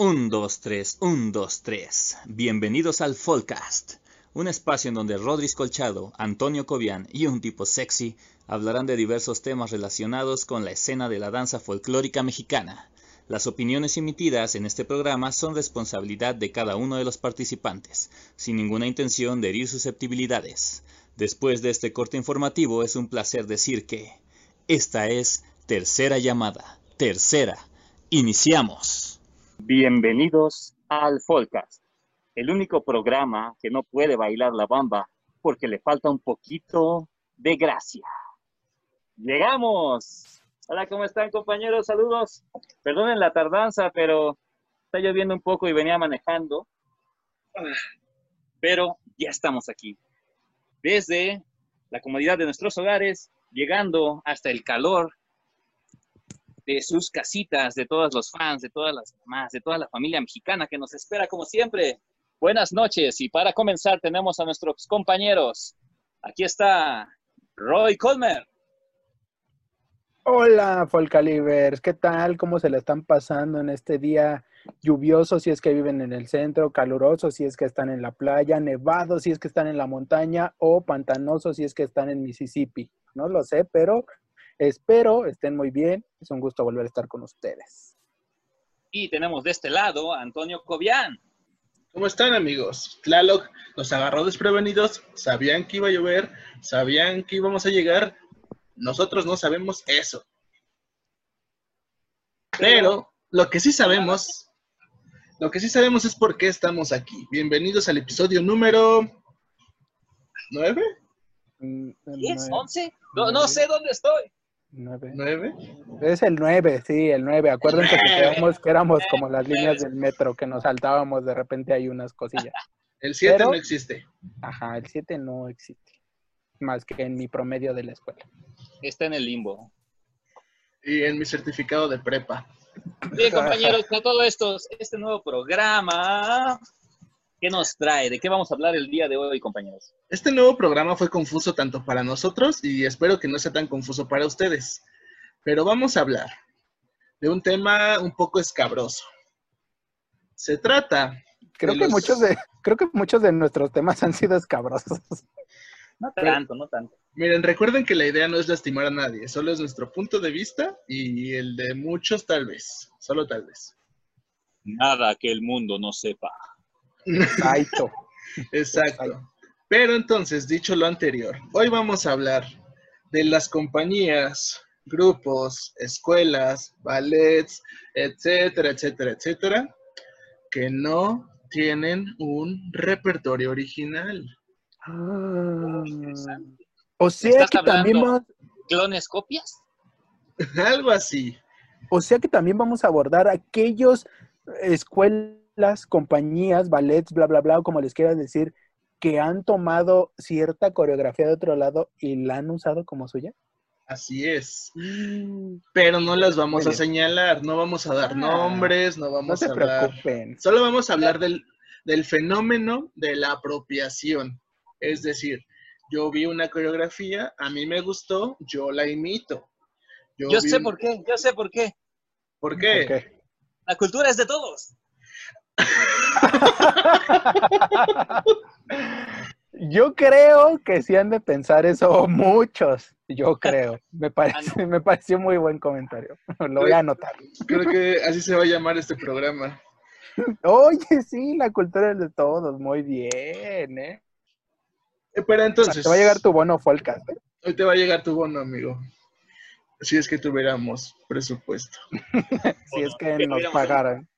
Un, dos, tres, un, dos, tres. Bienvenidos al Folcast, un espacio en donde Rodríguez Colchado, Antonio Cobian y un tipo sexy hablarán de diversos temas relacionados con la escena de la danza folclórica mexicana. Las opiniones emitidas en este programa son responsabilidad de cada uno de los participantes, sin ninguna intención de herir susceptibilidades. Después de este corte informativo es un placer decir que esta es tercera llamada. Tercera. Iniciamos. Bienvenidos al Folcast, el único programa que no puede bailar la bamba porque le falta un poquito de gracia. ¡Llegamos! Hola, ¿cómo están compañeros? Saludos. Perdonen la tardanza, pero está lloviendo un poco y venía manejando. Pero ya estamos aquí. Desde la comodidad de nuestros hogares, llegando hasta el calor de sus casitas, de todos los fans, de todas las mamás, de toda la familia mexicana que nos espera como siempre. Buenas noches y para comenzar tenemos a nuestros compañeros. Aquí está Roy Colmer. Hola, Folcalivers, ¿qué tal? ¿Cómo se le están pasando en este día lluvioso si es que viven en el centro, caluroso si es que están en la playa, nevado si es que están en la montaña o pantanoso si es que están en Mississippi? No lo sé, pero Espero estén muy bien. Es un gusto volver a estar con ustedes. Y tenemos de este lado a Antonio Cobian. ¿Cómo están amigos? Tlaloc nos agarró desprevenidos, sabían que iba a llover, sabían que íbamos a llegar, nosotros no sabemos eso. Pero lo que sí sabemos, lo que sí sabemos es por qué estamos aquí. Bienvenidos al episodio número 9. ¿10? ¿11? No, no sé dónde estoy. ¿Nueve? Es el nueve, sí, el nueve. Acuérdense que, que éramos como las líneas del metro, que nos saltábamos, de repente hay unas cosillas. El siete no existe. Ajá, el siete no existe. Más que en mi promedio de la escuela. Está en el limbo. Y en mi certificado de prepa. Bien, compañeros, con todo esto, este nuevo programa ¿Qué nos trae? ¿De qué vamos a hablar el día de hoy, compañeros? Este nuevo programa fue confuso tanto para nosotros y espero que no sea tan confuso para ustedes. Pero vamos a hablar de un tema un poco escabroso. Se trata. Creo que muchos de, creo que muchos de nuestros temas han sido escabrosos. No tanto, no tanto. Miren, recuerden que la idea no es lastimar a nadie, solo es nuestro punto de vista y el de muchos tal vez, solo tal vez. Nada que el mundo no sepa. Exacto. Exacto. Pero entonces, dicho lo anterior, hoy vamos a hablar de las compañías, grupos, escuelas, ballets, etcétera, etcétera, etcétera, que no tienen un repertorio original. Ah. o sea que también vamos... ¿Clones copias? Algo así. O sea que también vamos a abordar aquellos escuelas las compañías, ballets, bla, bla, bla, como les quieras decir, que han tomado cierta coreografía de otro lado y la han usado como suya? Así es. Mm. Pero no las vamos a señalar, no vamos a dar ah, nombres, no vamos a hablar. Preocupen. Solo vamos a hablar del, del fenómeno de la apropiación. Es decir, yo vi una coreografía, a mí me gustó, yo la imito. Yo, sé por qué, yo sé por qué. ¿Por qué? La cultura es de todos. Yo creo que sí han de pensar eso muchos. Yo creo. Me parece, me pareció muy buen comentario. Lo voy a anotar. Creo que así se va a llamar este programa. Oye, sí, la cultura es de todos. Muy bien, ¿eh? eh pero entonces. Te va a llegar tu bono Folcast. ¿eh? Hoy te va a llegar tu bono, amigo. Si es que tuviéramos presupuesto. si es que nos pagaran.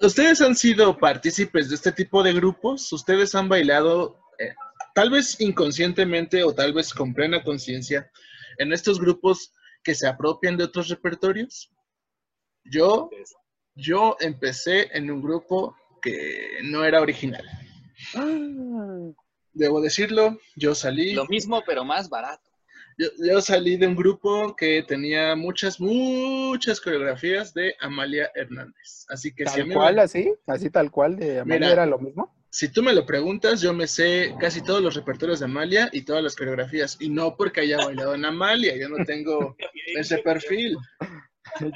Ustedes han sido partícipes de este tipo de grupos, ustedes han bailado, eh, tal vez inconscientemente o tal vez con plena conciencia, en estos grupos que se apropian de otros repertorios. Yo, yo empecé en un grupo que no era original. Ah. Debo decirlo, yo salí. Lo mismo, pero más barato. Yo, salí de un grupo que tenía muchas, muchas coreografías de Amalia Hernández. Así que ¿Tal cual así? ¿Así tal cual de Amalia era lo mismo? Si tú me lo preguntas, yo me sé casi todos los repertorios de Amalia y todas las coreografías. Y no porque haya bailado en Amalia, yo no tengo ese perfil.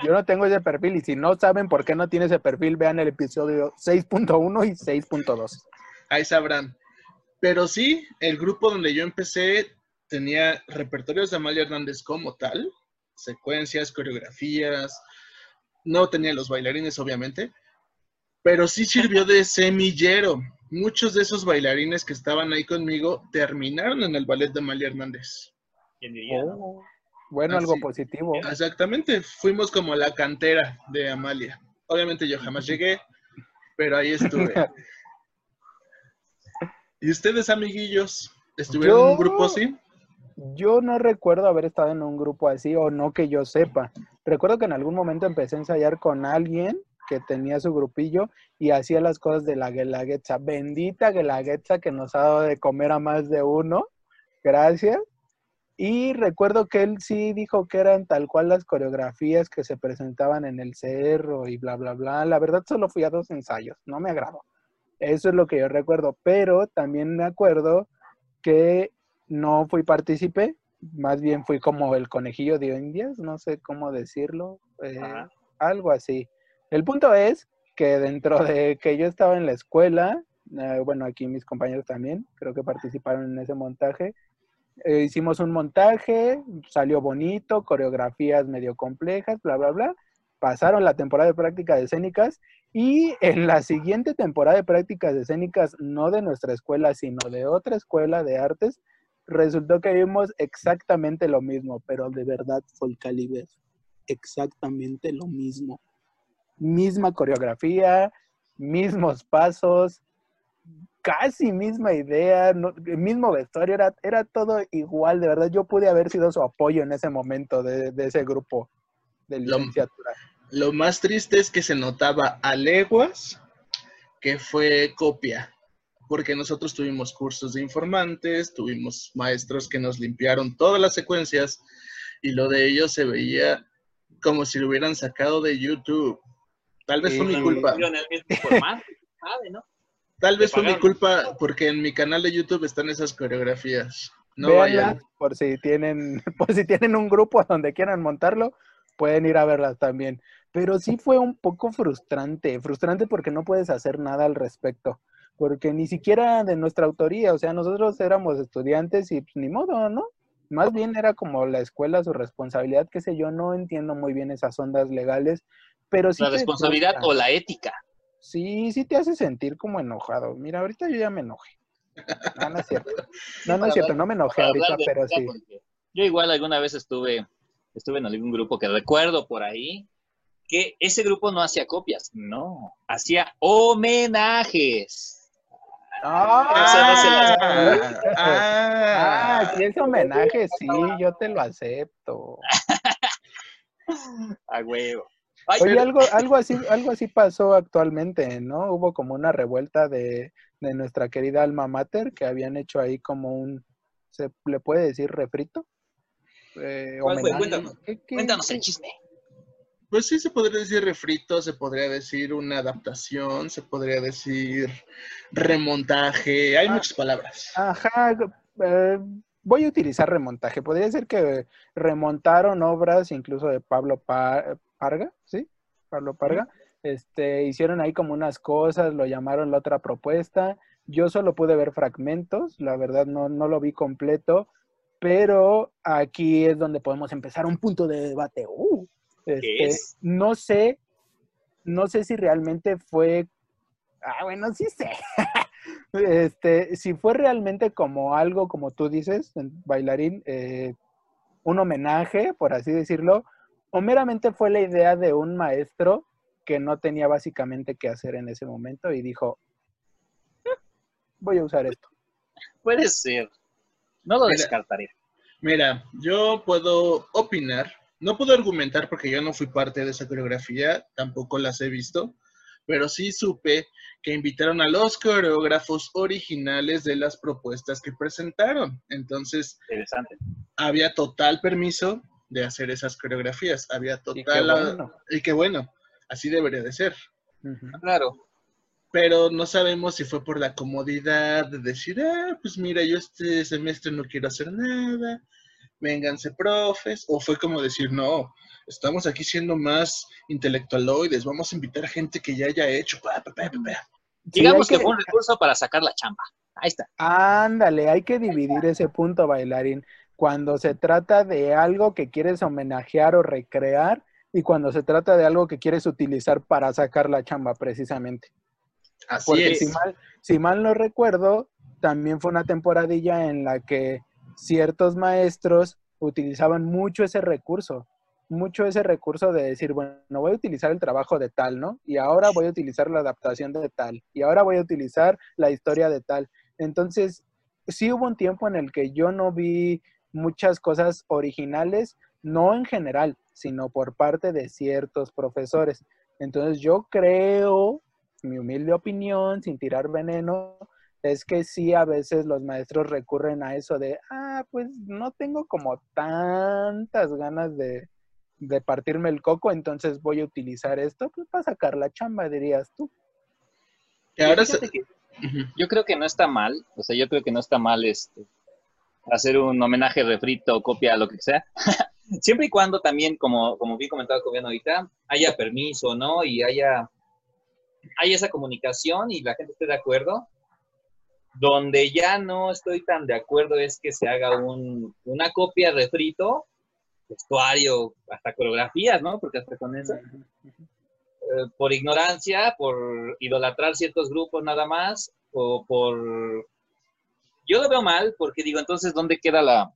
Yo no tengo ese perfil y si no saben por qué no tiene ese perfil, vean el episodio 6.1 y 6.2. Ahí sabrán. Pero sí, el grupo donde yo empecé tenía repertorios de Amalia Hernández como tal, secuencias, coreografías. No tenía los bailarines, obviamente, pero sí sirvió de semillero. Muchos de esos bailarines que estaban ahí conmigo terminaron en el ballet de Amalia Hernández. ¿Quién diría? no? Oh, bueno, Así. algo positivo. Exactamente, fuimos como la cantera de Amalia. Obviamente yo jamás llegué, pero ahí estuve. ¿Y ustedes, amiguillos, estuvieron en un grupo así? Yo no recuerdo haber estado en un grupo así o no que yo sepa. Recuerdo que en algún momento empecé a ensayar con alguien que tenía su grupillo y hacía las cosas de la Guelaguetza. Bendita Guelaguetza que nos ha dado de comer a más de uno. Gracias. Y recuerdo que él sí dijo que eran tal cual las coreografías que se presentaban en el cerro y bla, bla, bla. La verdad solo fui a dos ensayos, no me agradó. Eso es lo que yo recuerdo, pero también me acuerdo que no fui partícipe, más bien fui como el conejillo de indias, no sé cómo decirlo, eh, algo así. El punto es que dentro de que yo estaba en la escuela, eh, bueno, aquí mis compañeros también, creo que participaron en ese montaje, eh, hicimos un montaje, salió bonito, coreografías medio complejas, bla, bla, bla. Pasaron la temporada de prácticas escénicas y en la siguiente temporada de prácticas escénicas, no de nuestra escuela, sino de otra escuela de artes, resultó que vimos exactamente lo mismo, pero de verdad, Caliber, exactamente lo mismo. Misma coreografía, mismos pasos, casi misma idea, no- mismo vestuario, era, era todo igual, de verdad. Yo pude haber sido su apoyo en ese momento de, de ese grupo de Lo- licenciatura. Lo más triste es que se notaba a leguas que fue copia, porque nosotros tuvimos cursos de informantes, tuvimos maestros que nos limpiaron todas las secuencias y lo de ellos se veía como si lo hubieran sacado de YouTube. Tal vez fue mi culpa. En el mismo formato, ¿sabe, no? Tal vez fue mi culpa porque en mi canal de YouTube están esas coreografías. No vayan. por si tienen, por si tienen un grupo donde quieran montarlo, pueden ir a verlas también. Pero sí fue un poco frustrante, frustrante porque no puedes hacer nada al respecto, porque ni siquiera de nuestra autoría, o sea, nosotros éramos estudiantes y pues, ni modo, ¿no? Más bien era como la escuela, su responsabilidad, qué sé yo, no entiendo muy bien esas ondas legales, pero sí La responsabilidad o la ética. Sí, sí te hace sentir como enojado. Mira, ahorita yo ya me enojé. No, no es cierto. No, no es cierto, no me enojé ahorita, pero sí. Yo igual alguna vez estuve, estuve en algún grupo que recuerdo por ahí que ese grupo no hacía copias, no, hacía homenajes. ¡Ah! Ah, ah. Ah, si es homenaje, sí, yo te lo acepto. A huevo. Ay, Oye, pero- algo, algo así, algo así pasó actualmente, ¿no? Hubo como una revuelta de, de nuestra querida alma mater que habían hecho ahí como un, ¿se le puede decir refrito? Eh, ¿Cuál fue? homenaje. Cuéntanos, ¿Qué- qué- Cuéntanos el chisme. Pues sí, se podría decir refrito, se podría decir una adaptación, se podría decir remontaje, hay Ah. muchas palabras. Ajá, eh, voy a utilizar remontaje. Podría ser que remontaron obras incluso de Pablo Pa- Parga, ¿sí? Pablo Parga. Este, hicieron ahí como unas cosas, lo llamaron la otra propuesta. Yo solo pude ver fragmentos, la verdad no, no lo vi completo, pero aquí es donde podemos empezar un punto de debate. Uh, este, es? No sé, no sé si realmente fue Ah, bueno, sí sé. este, si fue realmente como algo, como tú dices, en bailarín, eh, un homenaje, por así decirlo, o meramente fue la idea de un maestro que no tenía básicamente qué hacer en ese momento y dijo, "Eh, voy a usar esto. Puede ser. No lo Mira. descartaré. Mira, yo puedo opinar, no puedo argumentar porque yo no fui parte de esa coreografía, tampoco las he visto, pero sí supe que invitaron a los coreógrafos originales de las propuestas que presentaron. Entonces, Interesante. había total permiso de hacer esas coreografías, había Y qué total... bueno. y qué bueno, así debería de ser. Claro. pero no sabemos si fue por la comodidad de decir, ah, pues mira, yo este semestre no quiero hacer nada, vénganse profes, o fue como decir, no, estamos aquí siendo más intelectualoides, vamos a invitar a gente que ya haya hecho. Digamos que, fue un recurso para sacar la chamba. Ahí está. Ándale, hay que dividir ese punto, bailarín. Cuando se trata de algo que quieres homenajear o recrear y cuando se trata de algo que quieres utilizar para sacar la chamba, precisamente. Así Porque es. si mal, si mal no recuerdo, también fue una temporadilla en la que ciertos maestros utilizaban mucho ese recurso, mucho ese recurso de decir, bueno, voy a utilizar el trabajo de tal, ¿no? Y ahora voy a utilizar la adaptación de tal, y ahora voy a utilizar la historia de tal. Entonces, sí hubo un tiempo en el que yo no vi muchas cosas originales, no en general, sino por parte de ciertos profesores. Entonces, yo creo, mi humilde opinión, sin tirar veneno, es que sí, a veces los maestros recurren a eso de, ah, pues no tengo como tantas ganas de, de partirme el coco, entonces voy a utilizar esto pues, para sacar la chamba, dirías tú. Ahora se- yo creo que no está mal, o sea, yo creo que no está mal este hacer un homenaje refrito, copia, lo que sea. Siempre y cuando también, como, como bien comentaba Cobiano ahorita, haya permiso, ¿no? Y haya, haya esa comunicación y la gente esté de acuerdo. Donde ya no estoy tan de acuerdo es que se haga un, una copia refrito, vestuario, hasta coreografías, ¿no? Porque hasta con eso eh, por ignorancia, por idolatrar ciertos grupos nada más, o por... Yo lo veo mal porque digo, entonces, ¿dónde queda la,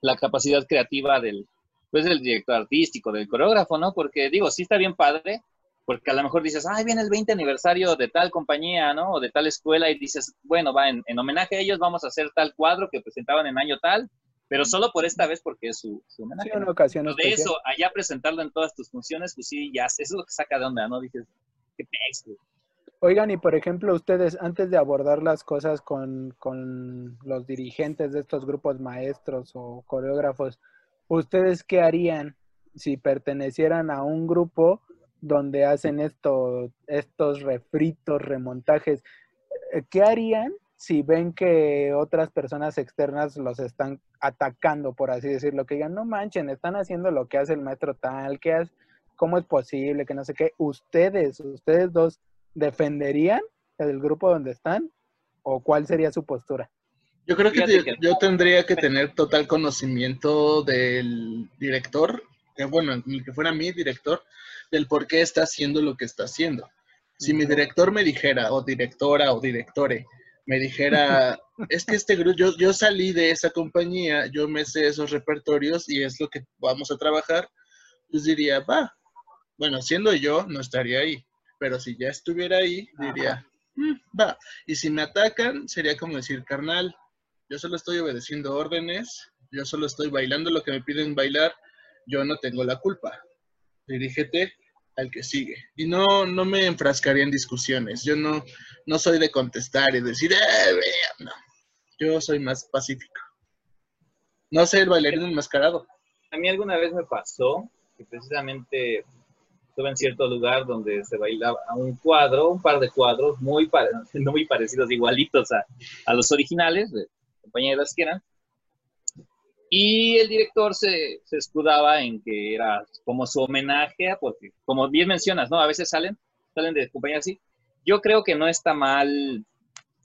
la capacidad creativa del, pues, del director artístico, del coreógrafo, ¿no? Porque digo, sí está bien padre, porque a lo mejor dices, ay, viene el 20 aniversario de tal compañía, ¿no? O de tal escuela, y dices, bueno, va, en, en homenaje a ellos vamos a hacer tal cuadro que presentaban en año tal, pero solo por esta vez porque es su, su homenaje. Sí, ¿no? una ocasión Pero de eso, allá presentarlo en todas tus funciones, pues sí, ya, eso es lo que saca de onda, ¿no? Dices, qué güey. Oigan, y por ejemplo, ustedes, antes de abordar las cosas con, con los dirigentes de estos grupos maestros o coreógrafos, ¿ustedes qué harían si pertenecieran a un grupo donde hacen esto, estos refritos, remontajes? Eh, ¿Qué harían si ven que otras personas externas los están atacando, por así decirlo? Que digan, no manchen, están haciendo lo que hace el maestro tal, ¿qué hace? ¿Cómo es posible? Que no sé qué. Ustedes, ustedes dos, ¿defenderían el grupo donde están? ¿O cuál sería su postura? Yo creo que, que- yo tendría que tener total conocimiento del director, que bueno, ni que fuera mi director, del por qué está haciendo lo que está haciendo. Si mi director me dijera, o directora o directore, me dijera, es que este grupo, yo, yo salí de esa compañía, yo me sé esos repertorios y es lo que vamos a trabajar, pues diría, va. Bueno, siendo yo, no estaría ahí. Pero si ya estuviera ahí, diría, "Mm, va. Y si me atacan, sería como decir, carnal, yo solo estoy obedeciendo órdenes, yo solo estoy bailando lo que me piden bailar, yo no tengo la culpa. Dirígete al que sigue. Y no, no me enfrascaría en discusiones. Yo no, no soy de contestar y decir, eh, vea", no. Yo soy más pacífico. No sé el bailarín enmascarado. A mí alguna vez me pasó que precisamente estuve en cierto lugar donde se bailaba un cuadro, un par de cuadros muy, pare- no muy parecidos, igualitos a, a los originales, compañeras que eran. Y el director se, se escudaba en que era como su homenaje, porque como bien mencionas, ¿no? A veces salen, salen de compañías así. Yo creo que no está mal,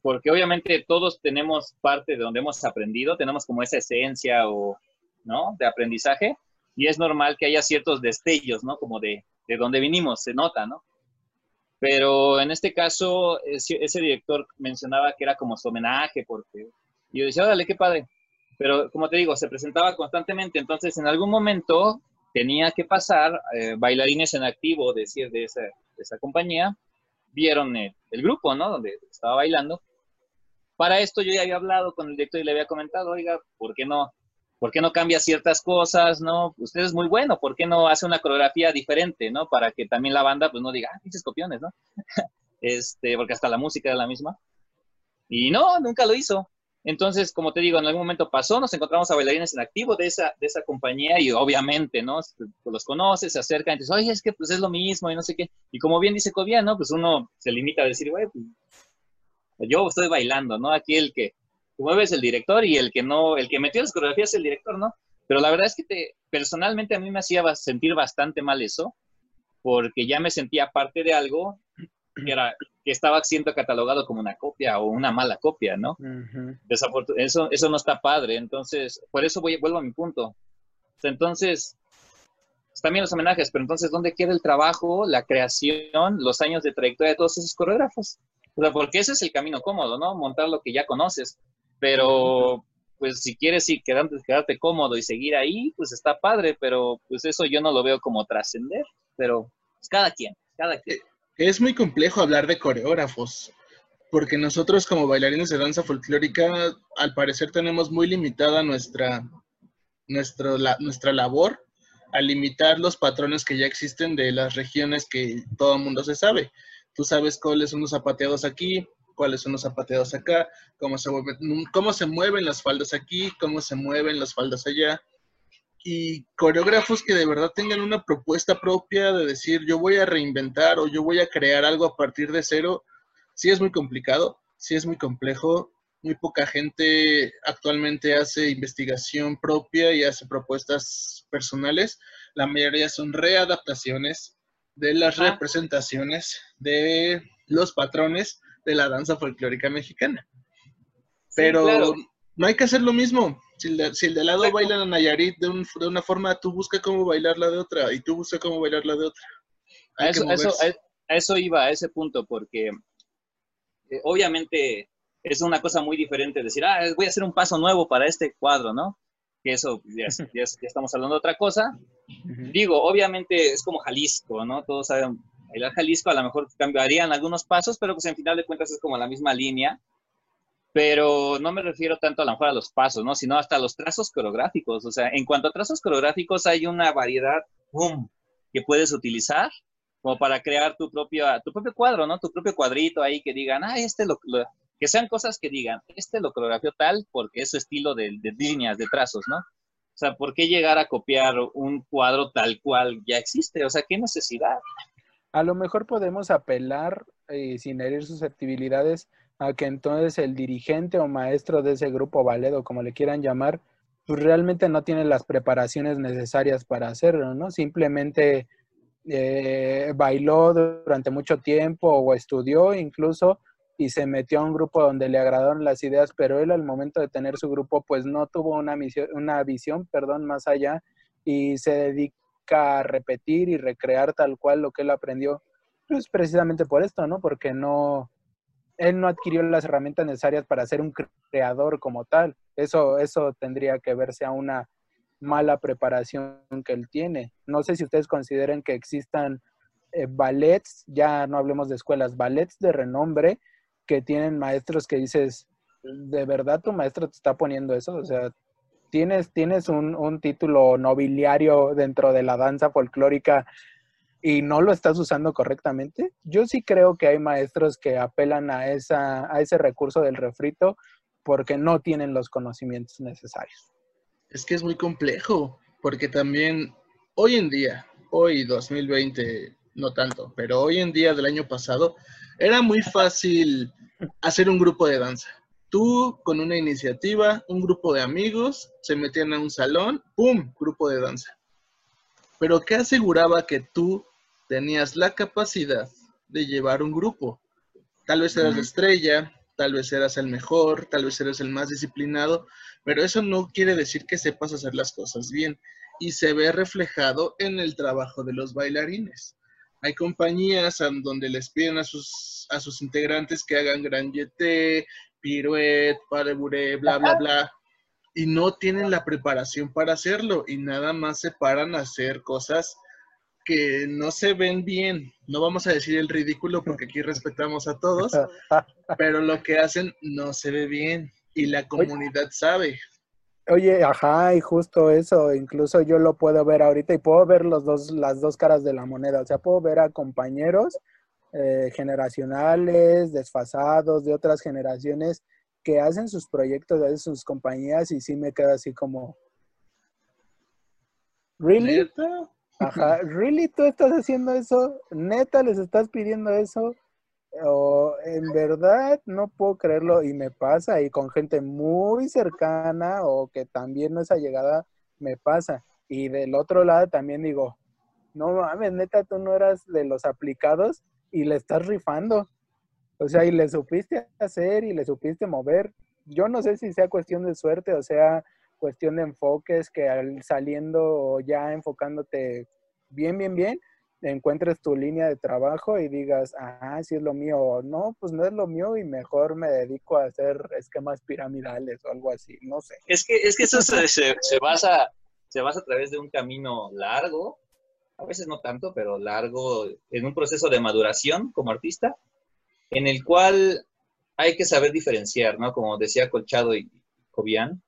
porque obviamente todos tenemos parte de donde hemos aprendido, tenemos como esa esencia o, ¿no? De aprendizaje, y es normal que haya ciertos destellos, ¿no? Como de, de donde vinimos, se nota, ¿no? Pero en este caso, ese, ese director mencionaba que era como su homenaje, porque yo decía, órale, qué padre. Pero como te digo, se presentaba constantemente, entonces en algún momento tenía que pasar, eh, bailarines en activo, decir, de esa, esa compañía, vieron el, el grupo, ¿no? Donde estaba bailando. Para esto yo ya había hablado con el director y le había comentado, oiga, ¿por qué no? ¿Por qué no cambia ciertas cosas, no? Usted es muy bueno, ¿por qué no hace una coreografía diferente, no? Para que también la banda, pues no diga, ah, pinches copiones, ¿no? este, porque hasta la música era la misma. Y no, nunca lo hizo. Entonces, como te digo, en algún momento pasó, nos encontramos a bailarines en activo de esa, de esa compañía y obviamente, ¿no? Pues los conoces, se acercan y dices, oye, es que pues es lo mismo y no sé qué. Y como bien dice Cobian, ¿no? Pues uno se limita a decir, güey, pues, yo estoy bailando, ¿no? Aquí el que, mueve es el director y el que no, el que metió las coreografías es el director, ¿no? Pero la verdad es que te, personalmente a mí me hacía sentir bastante mal eso, porque ya me sentía parte de algo que, era, que estaba siendo catalogado como una copia o una mala copia, ¿no? eso, eso no está padre, entonces, por eso voy, vuelvo a mi punto. Entonces, también los homenajes, pero entonces, ¿dónde queda el trabajo, la creación, los años de trayectoria de todos esos coreógrafos? O sea, porque ese es el camino cómodo, ¿no? Montar lo que ya conoces. Pero, pues, si quieres sí, quedarte, quedarte cómodo y seguir ahí, pues está padre, pero pues eso yo no lo veo como trascender. Pero, pues, cada quien, cada quien. Es muy complejo hablar de coreógrafos, porque nosotros como bailarines de danza folclórica, al parecer tenemos muy limitada nuestra, nuestra, nuestra labor a limitar los patrones que ya existen de las regiones que todo el mundo se sabe. Tú sabes cuáles son los zapateados aquí, cuáles son los zapateados acá, cómo se, mueven, cómo se mueven las faldas aquí, cómo se mueven las faldas allá. Y coreógrafos que de verdad tengan una propuesta propia de decir yo voy a reinventar o yo voy a crear algo a partir de cero, sí es muy complicado, sí es muy complejo. Muy poca gente actualmente hace investigación propia y hace propuestas personales. La mayoría son readaptaciones de las representaciones de los patrones de la danza folclórica mexicana. Pero no hay que hacer lo mismo. Si el de, lado baila la Nayarit de, una forma, tú busca cómo bailarla de otra y tú busca cómo bailarla de otra. A eso, a eso, iba, a ese punto, porque eh, obviamente es una cosa muy diferente decir, ah, voy a hacer un paso nuevo para este cuadro, ¿no? Que eso, ya, estamos hablando de otra cosa. Digo, obviamente es como Jalisco, ¿no? Todos saben, bailar Jalisco a lo mejor cambiarían algunos pasos, pero pues en final de cuentas es como la misma línea. Pero no me refiero tanto a lo mejor a los pasos, ¿no? Sino hasta los trazos coreográficos. O sea, en cuanto a trazos coreográficos hay una variedad, que puedes utilizar como para crear tu propio, tu propio cuadro, ¿no? Tu propio cuadrito ahí que digan, ah, este lo, que sean cosas que digan, este lo coreografió tal porque es su estilo de, líneas, de trazos, ¿no? O sea, ¿por qué llegar a copiar un cuadro tal cual ya existe? O sea, ¿qué necesidad? A lo mejor podemos apelar, eh, sin herir susceptibilidades, a que entonces el dirigente o maestro de ese grupo ballet o como le quieran llamar, pues realmente no tiene las preparaciones necesarias para hacerlo, ¿no? Simplemente eh, bailó durante mucho tiempo o estudió incluso y se metió a un grupo donde le agradaron las ideas, pero él al momento de tener su grupo pues no tuvo una, misión, una visión perdón, más allá y se dedica a repetir y recrear tal cual lo que él aprendió. Pues precisamente por esto, ¿no? Porque no, él no adquirió las herramientas necesarias para ser un creador como tal. Eso, eso tendría que verse a una mala preparación que él tiene. No sé si ustedes consideren que existan eh, ballets, ya no hablemos de escuelas, ballets de renombre que tienen maestros que dices, ¿de verdad tu maestro te está poniendo eso? O sea, tienes, tienes un, título nobiliario dentro de la danza folclórica y no lo estás usando correctamente. Yo sí creo que hay maestros que apelan a, esa, a ese recurso del refrito porque no tienen los conocimientos necesarios. Es que es muy complejo, porque también hoy en día, hoy 2020, no tanto, pero hoy en día del año pasado, era muy fácil hacer un grupo de danza. Tú con una iniciativa, un grupo de amigos, se metían a un salón, ¡pum! Grupo de danza. Pero ¿qué aseguraba que tú tenías la capacidad de llevar un grupo? Tal vez eras la estrella, tal vez eras el mejor, tal vez eras el más disciplinado, pero eso no quiere decir que sepas hacer las cosas bien y se ve reflejado en el trabajo de los bailarines. Hay compañías donde les piden a sus, a sus integrantes que hagan gran yeté, pirouette, pareburé, bla, bla, bla, y no tienen la preparación para hacerlo y nada más se paran a hacer cosas que no se ven bien. No vamos a decir el ridículo porque aquí respetamos a todos, pero lo que hacen no se ve bien y la comunidad sabe. Oye, ajá, y justo eso, incluso yo lo puedo ver ahorita y puedo ver los dos, las dos caras de la moneda, o sea, puedo ver a compañeros eh, generacionales, desfasados, de otras generaciones, que hacen sus proyectos, de sus compañías y sí me quedo así como, ¿really? Ajá, ¿really tú estás haciendo eso? ¿Neta les estás pidiendo eso? o en verdad no puedo creerlo y me pasa y con gente muy cercana o que también no es allegada, me pasa. Y del otro lado también digo, no mames, neta, tú no eras de los aplicados y le estás rifando. O sea, y le supiste hacer y le supiste mover. Yo no sé si sea cuestión de suerte o sea cuestión de enfoques que al saliendo ya enfocándote bien, bien, bien, encuentres tu línea de trabajo y digas, ah, sí es lo mío, no, pues no es lo mío y mejor me dedico a hacer esquemas piramidales o algo así, no sé. Es que, es que eso se, se, basa, se basa a través de un camino largo, a veces no tanto, pero largo, en un proceso de maduración como artista, en el cual hay que saber diferenciar, ¿no? Como decía Colchado y Cobian,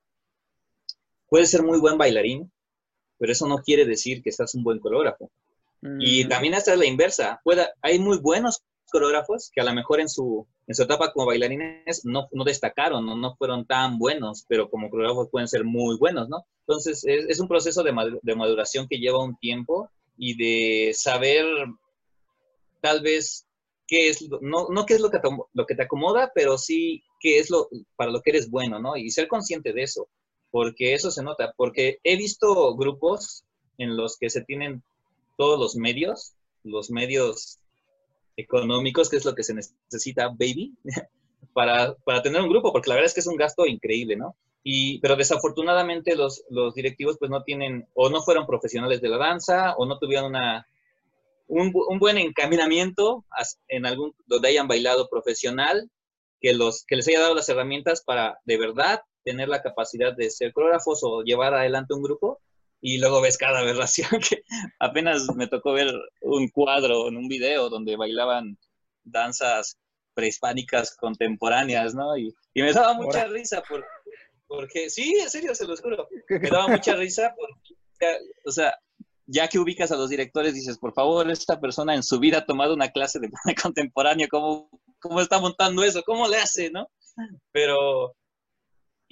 puedes ser muy buen bailarín, pero eso no quiere decir que seas un buen coreógrafo. Y también hasta la inversa. Pueda, hay muy buenos coreógrafos que a lo mejor en su, en su etapa como bailarines no, no destacaron, no, no fueron tan buenos, pero como coreógrafos pueden ser muy buenos, ¿no? Entonces, es, es un proceso de, maduración que lleva un tiempo y de saber tal vez qué es, no, no qué es lo que, te, lo que te acomoda, pero sí qué es lo para lo que eres bueno, ¿no? Y ser consciente de eso, porque eso se nota, porque he visto grupos en los que se tienen todos los medios, los medios económicos, que es lo que se necesita, baby, para, para, tener un grupo, porque la verdad es que es un gasto increíble, ¿no? Y, pero desafortunadamente los, los directivos pues no tienen, o no fueron profesionales de la danza, o no tuvieron una, un, un buen encaminamiento en algún, donde hayan bailado profesional, que, los, que les haya dado las herramientas para de verdad tener la capacidad de ser coreógrafos o llevar adelante un grupo y luego ves cada aberración que apenas me tocó ver un cuadro en un video donde bailaban danzas prehispánicas contemporáneas, ¿no? Y, me daba mucha risa porque, sí, en serio, se los juro, me daba mucha risa porque, o sea, ya que ubicas a los directores, dices, por favor, esta persona en su vida ha tomado una clase de contemporáneo, ¿cómo, cómo está montando eso? ¿Cómo le hace, no? Pero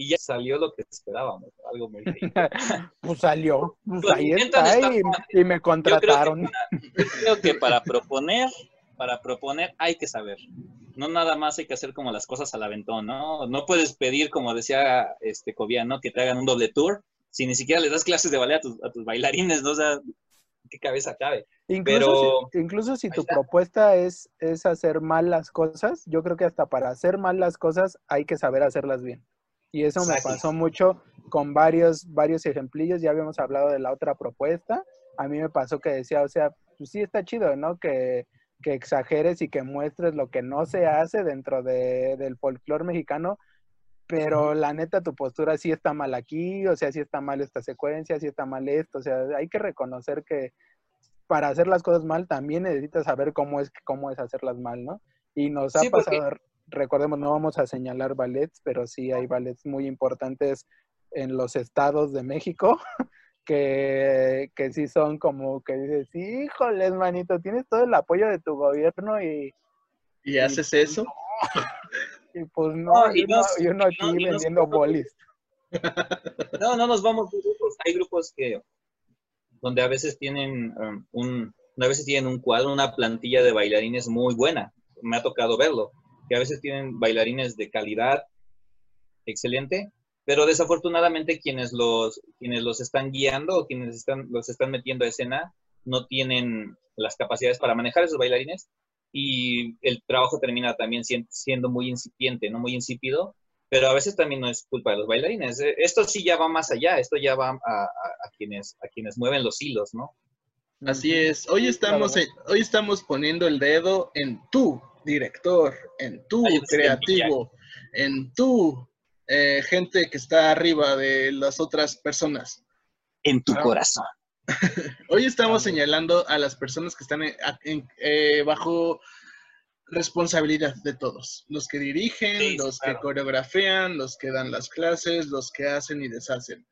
y ya salió lo que esperábamos, algo muy Pues salió, pues, pues ahí está, y, me contrataron. Yo creo, que para, proponer, para proponer hay que saber. No nada más hay que hacer como las cosas al aventón, ¿no? No puedes pedir, como decía este Cobian, Que te hagan un doble tour si ni siquiera le das clases de ballet a tus, a tus bailarines, ¿no? O sea, qué cabeza cabe. Incluso si, incluso si tu propuesta es, es hacer mal las cosas, yo creo que hasta para hacer mal las cosas hay que saber hacerlas bien. Y eso me pasó mucho con varios, varios ejemplillos. Ya habíamos hablado de la otra propuesta. A mí me pasó que decía, o sea, pues sí está chido, ¿no? Que, que exageres y que muestres lo que no se hace dentro de, del folclore mexicano, pero la neta tu postura sí está mal aquí, o sea, sí está mal esta secuencia, sí está mal esto, o sea, hay que reconocer que para hacer las cosas mal también necesitas saber cómo es, cómo es hacerlas mal, ¿no? Y nos ha pasado, recordemos, no vamos a señalar ballets, pero sí hay ballets muy importantes en los estados de México, que, que sí son como que dices, híjoles, manito, tienes todo el apoyo de tu gobierno y... ¿Y haces eso? Y pues no, y uno, aquí vendiendo bolis. No, no nos vamos grupos. Hay grupos que donde a veces tienen um, un, a veces tienen un cuadro, una plantilla de bailarines muy buena. Me ha tocado verlo que a veces tienen bailarines de calidad excelente, pero desafortunadamente quienes los, quienes los están guiando o quienes están, los están metiendo a escena no tienen las capacidades para manejar esos bailarines y el trabajo termina también siendo muy incipiente, no muy insípido, pero a veces también no es culpa de los bailarines. Eh, esto sí ya va más allá, esto ya va a, quienes, a quienes mueven los hilos, ¿no? Así es. Hoy estamos, hoy estamos poniendo el dedo en tú, director, en tu creativo, en tu eh, gente que está arriba de las otras personas. En tu ah. corazón. Hoy estamos señalando a las personas que están eh, bajo responsabilidad de todos. Los que dirigen, los que coreografían, los que dan las clases, los que hacen y deshacen.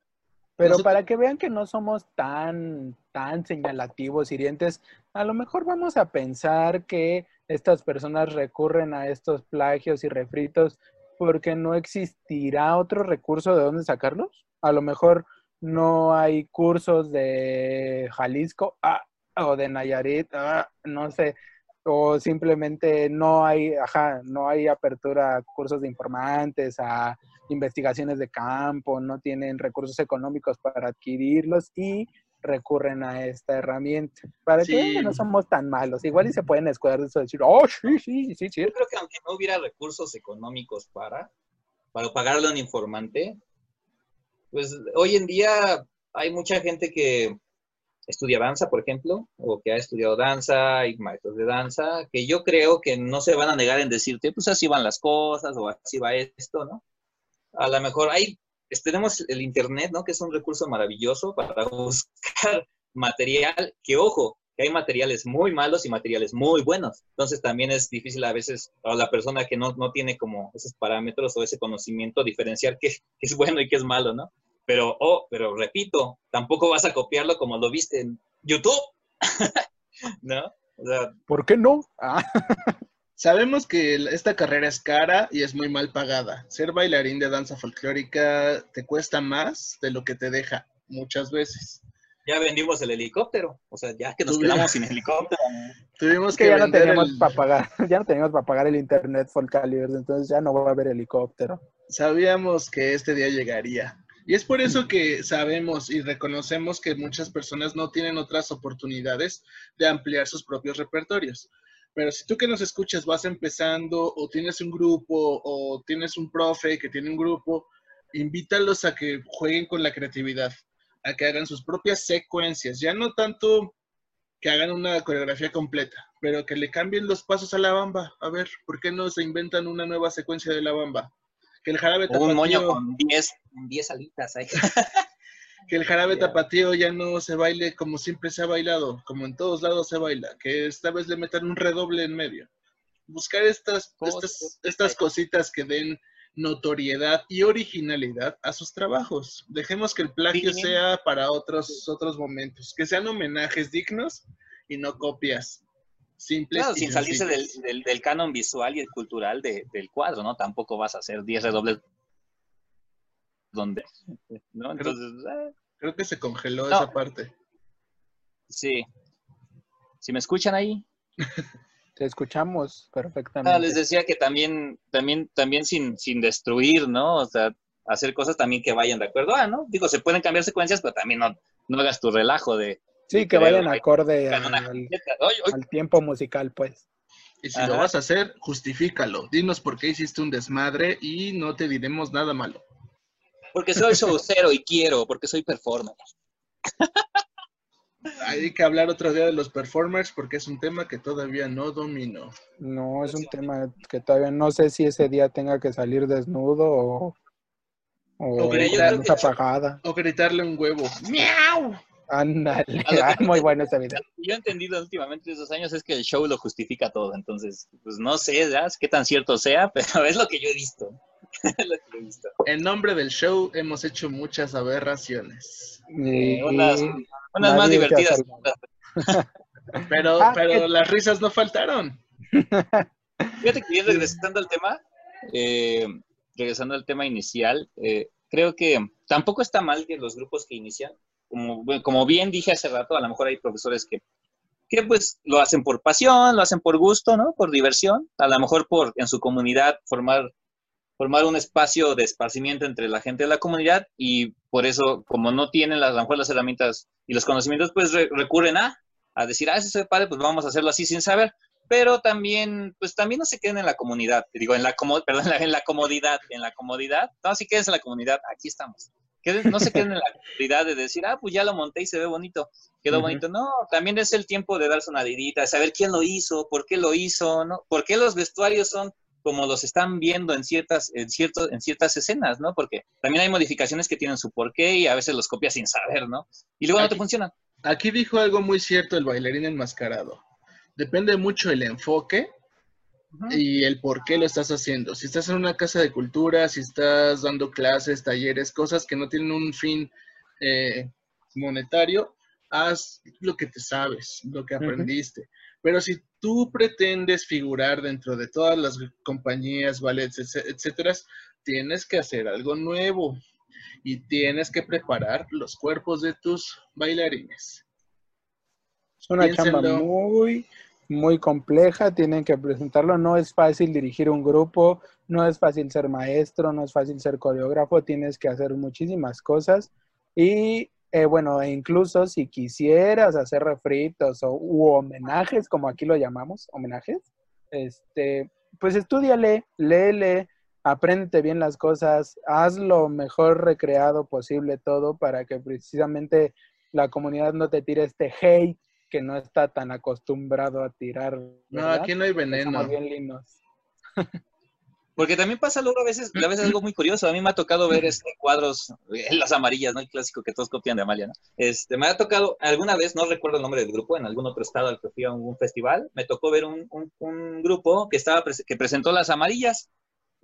Pero para que vean que no somos tan, tan señalativos, hirientes, a lo mejor vamos a pensar que estas personas recurren a estos plagios y refritos porque no existirá otro recurso de dónde sacarlos. A lo mejor no hay cursos de Jalisco ah, o de Nayarit, ah, no sé, o simplemente no hay, ajá, no hay apertura a cursos de informantes, a investigaciones de campo, no tienen recursos económicos para adquirirlos y recurren a esta herramienta. Para que no somos tan malos. Igual y se pueden escudar de eso decir, oh, sí, sí, sí, sí. Yo creo que aunque no hubiera recursos económicos para, para pagarle a un informante, pues hoy en día hay mucha gente que estudia danza, por ejemplo, o que ha estudiado danza, y maestros de danza, que yo creo que no se van a negar en decirte, pues así van las cosas, o así va esto, ¿no? A lo mejor hay tenemos el Internet, ¿no? Que es un recurso maravilloso para buscar material, que ojo, que hay materiales muy malos y materiales muy buenos. Entonces también es difícil a veces a la persona que no, no tiene como esos parámetros o ese conocimiento diferenciar qué, es bueno y qué es malo, ¿no? Pero, oh, pero repito, tampoco vas a copiarlo como lo viste en YouTube, ¿no? ¿Por qué no? Ah. Sabemos que esta carrera es cara y es muy mal pagada. Ser bailarín de danza folclórica te cuesta más de lo que te deja muchas veces. Ya vendimos el helicóptero, o sea, ya que nos quedamos sin helicóptero. Tuvimos que, ya no teníamos para pagar, ya no teníamos para pagar el internet Folcalibers, entonces ya no va a haber helicóptero. Sabíamos que este día llegaría. Y es por eso que sabemos y reconocemos que muchas personas no tienen otras oportunidades de ampliar sus propios repertorios. Pero si tú que nos escuchas vas empezando o tienes un grupo o tienes un profe que tiene un grupo, invítalos a que jueguen con la creatividad, a que hagan sus propias secuencias, ya no tanto que hagan una coreografía completa, pero que le cambien los pasos a la bamba. A ver, ¿por qué no se inventan una nueva secuencia de la bamba? Que el jarabe Un moño con 10 alitas ahí. que el jarabe tapatío ya no se baile como siempre se ha bailado, como en todos lados se baila, que esta vez le metan un redoble en medio. Buscar estas, estas, estas cositas que den notoriedad y originalidad a sus trabajos. Dejemos que el plagio sea para otros, otros momentos, que sean homenajes dignos y no copias simples. Claro, sin salirse del, del, canon visual y el cultural del cuadro, ¿no? Tampoco vas a hacer 10 redobles donde, ¿no? Entonces, eh. creo, que se congeló esa parte. Sí. Si me escuchan ahí. Te escuchamos perfectamente. Ah, les decía que también, también, también sin, sin destruir, ¿no? O sea, hacer cosas también que vayan de acuerdo. Ah, ¿no? Digo, se pueden cambiar secuencias, pero también no, no hagas tu relajo de. Sí, que vayan acorde al, tiempo musical, pues. Y si lo vas a hacer, justifícalo. Dinos por qué hiciste un desmadre y no te diremos nada malo. Porque soy showcero y quiero, porque soy performer. Hay que hablar otro día de los performers porque es un tema que todavía no domino. No, es un tema que todavía no sé si ese día tenga que salir desnudo o, o, gritarle, apagada. o gritarle un huevo. ¡Miau! Ándale, ah, muy bueno esa vida. Yo he entendido últimamente esos años es que el show lo justifica todo, entonces, pues no sé ¿ya? qué tan cierto sea, pero es lo que yo he visto. En nombre del show hemos hecho muchas aberraciones. unas, más divertidas. pero ah, pero las risas no faltaron. Fíjate que regresando al tema, eh, regresando al tema inicial, eh, creo que tampoco está mal que los grupos que inician, como, como bien dije hace rato, a lo mejor hay profesores que que pues lo hacen por pasión, lo hacen por gusto, ¿no? Por diversión, a lo mejor por en su comunidad formar formar un espacio de esparcimiento entre la gente de la comunidad y por eso, como no tienen las, a lo mejor las herramientas y los conocimientos, pues recurren a, a decir, ah, ese es padre, pues vamos a hacerlo así sin saber. Pero también, pues también no se queden en la comunidad, digo, en la, perdón, en la comodidad, en la comodidad, no, si queden en la comunidad, aquí estamos. no se queden en la comodidad de decir, ah, pues ya lo monté y se ve bonito, quedó bonito. No, también es el tiempo de darse una dedita, de saber quién lo hizo, por qué lo hizo, ¿no? ¿Por qué los vestuarios son como los están viendo en ciertas, en, cierto, en ciertas escenas, ¿no? Porque también hay modificaciones que tienen su porqué y a veces los copias sin saber, ¿no? Y luego no te funcionan. Aquí dijo algo muy cierto el bailarín enmascarado. Depende mucho el enfoque y el por qué lo estás haciendo. Si estás en una casa de cultura, si estás dando clases, talleres, cosas que no tienen un fin eh, monetario, haz lo que te sabes, lo que aprendiste. Pero si tú pretendes figurar dentro de todas las compañías, ballets, etcétera, tienes que hacer algo nuevo y tienes que preparar los cuerpos de tus bailarines. Es una chamba muy, muy compleja, tienen que presentarlo, no es fácil dirigir un grupo, no es fácil ser maestro, no es fácil ser coreógrafo, tienes que hacer muchísimas cosas. Y eh, bueno, e incluso si quisieras hacer refritos o u homenajes, como aquí lo llamamos, homenajes, este, pues estudiale, léele, apréndete bien las cosas, haz lo mejor recreado posible todo para que precisamente la comunidad no te tire este hate que no está tan acostumbrado a tirar. No, aquí no hay veneno. bien lindos. Porque también pasa luego a veces, a veces algo muy curioso. A mí me ha tocado ver este cuadros, en las amarillas, ¿no? El clásico que todos copian de Amalia, ¿no? Este, me ha tocado, alguna vez, no recuerdo el nombre del grupo, en algún otro estado al que fui a un, festival, me tocó ver un, un, grupo que estaba, que presentó las amarillas,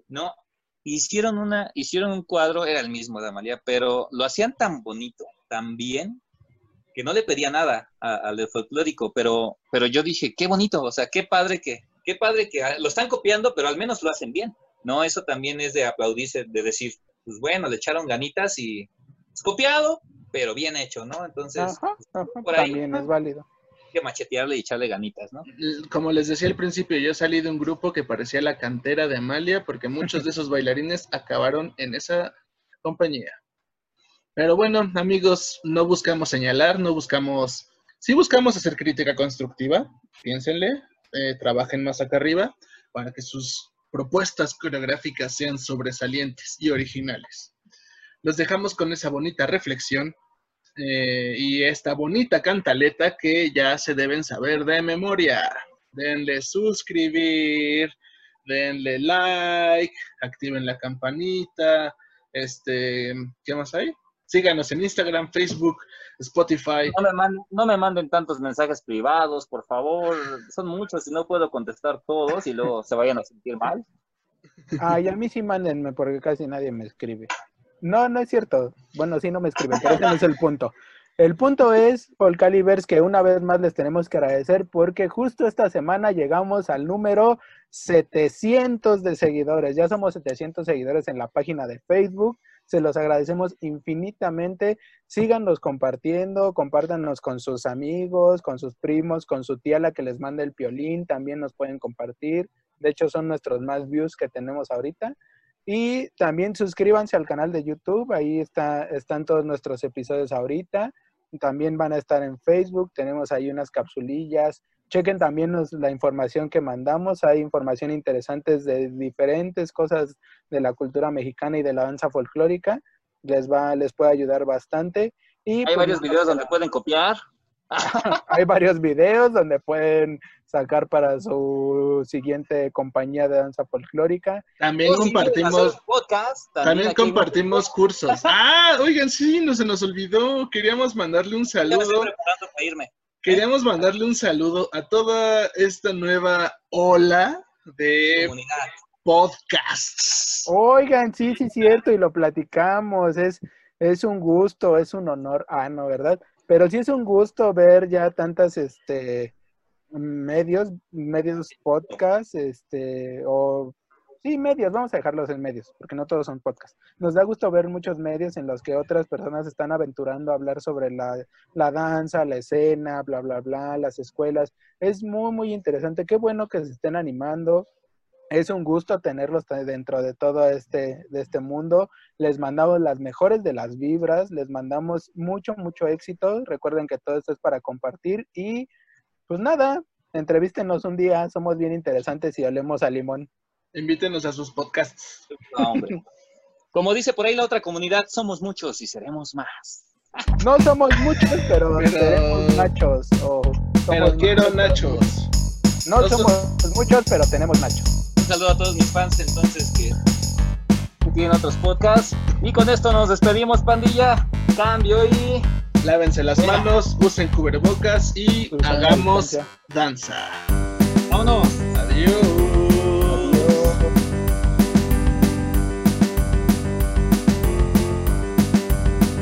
¿no? Hicieron una, hicieron un cuadro, era el mismo de Amalia, pero lo hacían tan bonito, tan bien, que no le pedía nada al de folclórico, pero, pero yo dije, qué bonito, o sea, qué padre que, qué padre que lo están copiando, pero al menos lo hacen bien, ¿no? Eso también es de aplaudirse, de decir, pues bueno, le echaron ganitas y es copiado, pero bien hecho, ¿no? Entonces, pues, por ahí, también es válido. que machetearle y echarle ganitas, ¿no? Como les decía al principio, yo salí de un grupo que parecía la cantera de Amalia, porque muchos de esos bailarines acabaron en esa compañía. Pero bueno, amigos, no buscamos señalar, no buscamos, sí buscamos hacer crítica constructiva, piénsenle, eh, trabajen más acá arriba para que sus propuestas coreográficas sean sobresalientes y originales. Los dejamos con esa bonita reflexión eh, y esta bonita cantaleta que ya se deben saber de memoria. Denle suscribir, denle like, activen la campanita, este, ¿qué más hay? Síganos en Instagram, Facebook, Spotify. No me, manden, tantos mensajes privados, por favor. Son muchos y no puedo contestar todos y luego se vayan a sentir mal. Ay, a mí sí mándenme porque casi nadie me escribe. No, no es cierto. Bueno, sí no me escriben, pero ese no es el punto. El punto es, Paul Calibers, que una vez más les tenemos que agradecer porque justo esta semana llegamos al número 700 de seguidores. Ya somos 700 seguidores en la página de Facebook. Se los agradecemos infinitamente. Síganos compartiendo, compártanos con sus amigos, con sus primos, con su tía la que les manda el piolín, también nos pueden compartir. De hecho, son nuestros más views que tenemos ahorita. Y también suscríbanse al canal de YouTube, ahí está, están todos nuestros episodios ahorita. También van a estar en Facebook, tenemos ahí unas capsulillas, chequen también la información que mandamos. Hay información interesante de diferentes cosas de la cultura mexicana y de la danza folclórica. Les va, les puede ayudar bastante. Y, hay pues, varios videos donde pueden copiar. hay varios videos donde pueden sacar para su siguiente compañía de danza folclórica. También compartimos podcast, también, compartimos cursos. Ah, oigan, sí, no se nos olvidó. Queríamos mandarle un saludo. Para irme. Queríamos mandarle un saludo a toda esta nueva ola de podcasts. Oigan, sí, sí, cierto, y lo platicamos. Es, es un gusto, es un honor. Ah, no, ¿verdad? Pero sí es un gusto ver ya tantas, este, medios, medios podcasts, este, o Sí, medios, vamos a dejarlos en medios, porque no todos son podcasts. Nos da gusto ver muchos medios en los que otras personas están aventurando a hablar sobre la, la danza, la escena, bla, bla, bla, las escuelas. Es muy, muy interesante. Qué bueno que se estén animando. Es un gusto tenerlos dentro de todo este, de este mundo. Les mandamos las mejores de las vibras, les mandamos mucho, mucho éxito. Recuerden que todo esto es para compartir y pues nada, entrevístenos un día, somos bien interesantes y hablemos a limón. Invítenos a sus podcasts. Como dice por ahí la otra comunidad, somos muchos y seremos más. No somos muchos, pero, tenemos nachos. pero quiero nachos. No somos muchos, pero tenemos nachos. Un saludo a todos mis fans entonces que, tienen otros podcasts. Y con esto nos despedimos, pandilla. Cambio y... Lávense las manos, usen cubrebocas y hagamos danza. Vámonos.